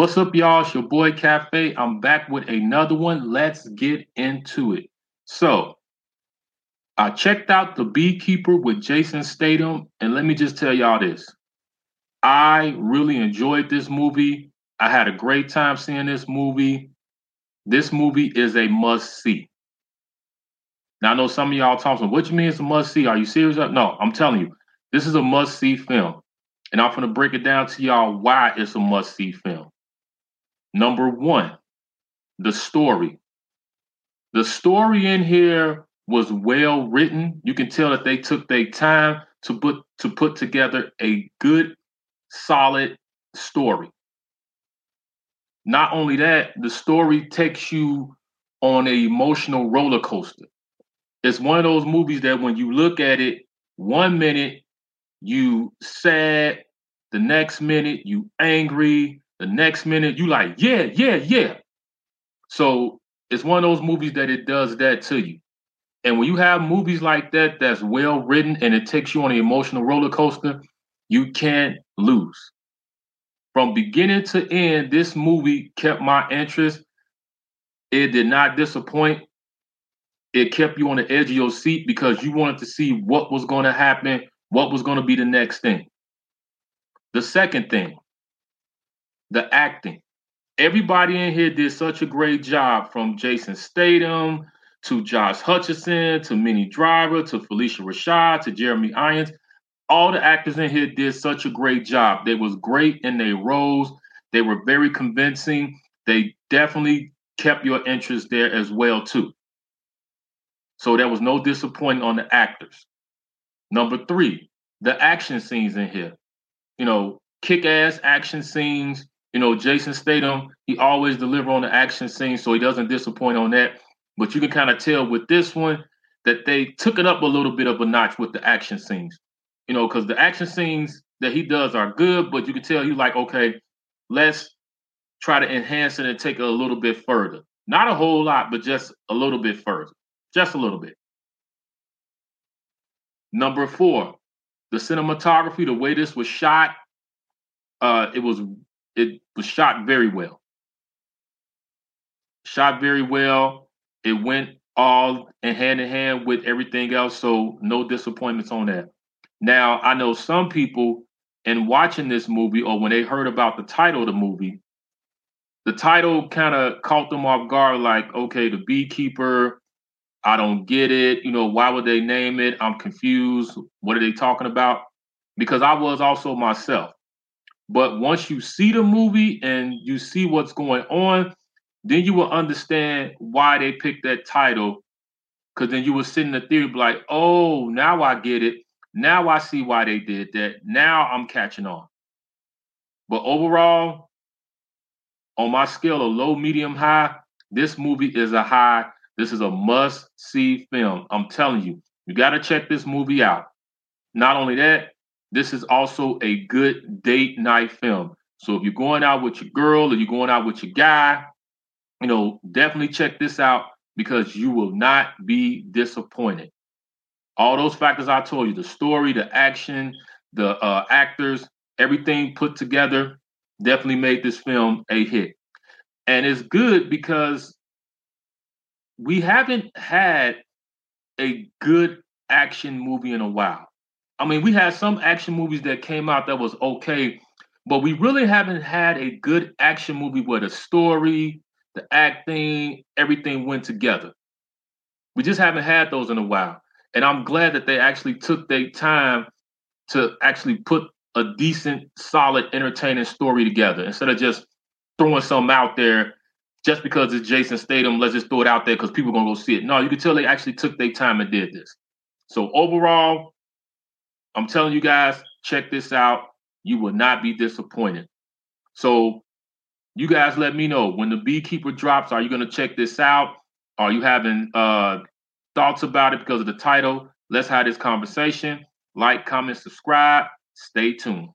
What's up, y'all? It's your boy Cafe. I'm back with another one. Let's get into it. So, I checked out The Beekeeper with Jason Statham, and let me just tell y'all this. I really enjoyed this movie. I had a great time seeing this movie. This movie is a must see. Now I know some of y'all talking, what you mean it's a must see? Are you serious? Uh, no, I'm telling you, this is a must see film. And I'm going to break it down to y'all why it's a must see film. Number one, the story. The story in here was well written. You can tell that they took their time to put to put together a good, solid story. Not only that, the story takes you on an emotional roller coaster. It's one of those movies that when you look at it, one minute you sad, the next minute you angry, the next minute you like, yeah, yeah, yeah. So it's one of those movies that it does that to you. And when you have movies like that that's well written and it takes you on an emotional roller coaster, you can't lose. From beginning to end, this movie kept my interest. It did not disappoint. It kept you on the edge of your seat because you wanted to see what was going to happen, what was going to be the next thing. The second thing, the acting. Everybody in here did such a great job from Jason Statham to Josh Hutcherson to Minnie Driver to Phylicia Rashad to Jeremy Irons. All the actors in here did such a great job. They was great in their roles. They were very convincing. They definitely kept your interest there as well too. So there was no disappointing on the actors. Number three, the action scenes in here. You know, kick-ass action scenes. You know, Jason Statham, he always deliver on the action scenes, so he doesn't disappoint on that. But you can kind of tell with this one that they took it up a little bit of a notch with the action scenes. You know, because the action scenes that he does are good, but you can tell he's like, okay, let's try to enhance it and take it a little bit further. Not a whole lot, but just a little bit further. Just a little bit. Number four, the cinematography, the way this was shot, uh, it was it was shot very well. Shot very well. It went all in hand in hand with everything else, so no disappointments on that. Now, I know some people in watching this movie or when they heard about the title of the movie, the title kind of caught them off guard like, okay, the beekeeper, I don't get it. You know, why would they name it? I'm confused. What are they talking about? Because I was also myself. But once you see the movie and you see what's going on, then you will understand why they picked that title. Because then you will sit in the theater like, oh, now I get it. Now I see why they did that. Now I'm catching on. But overall, on my scale of low, medium, high, this movie is a high. This is a must see film. I'm telling you, you got to check this movie out. Not only that, this is also a good date night film. So if you're going out with your girl or you're going out with your guy, you know, definitely check this out because you will not be disappointed. All those factors I told you the story, the action, the uh, actors, everything put together definitely made this film a hit. And it's good because we haven't had a good action movie in a while. I mean, we had some action movies that came out that was okay, but we really haven't had a good action movie where the story, the acting, everything went together. We just haven't had those in a while. And I'm glad that they actually took their time to actually put a decent, solid, entertaining story together instead of just throwing something out there just because it's Jason Statham. Let's just throw it out there because people are gonna go see it. No, you can tell they actually took their time and did this. So overall, I'm telling you guys, check this out. You will not be disappointed. So you guys let me know when the beekeeper drops. Are you gonna check this out? Are you having uh thoughts about it because of the title? Let's have this conversation. Like, comment, subscribe. Stay tuned.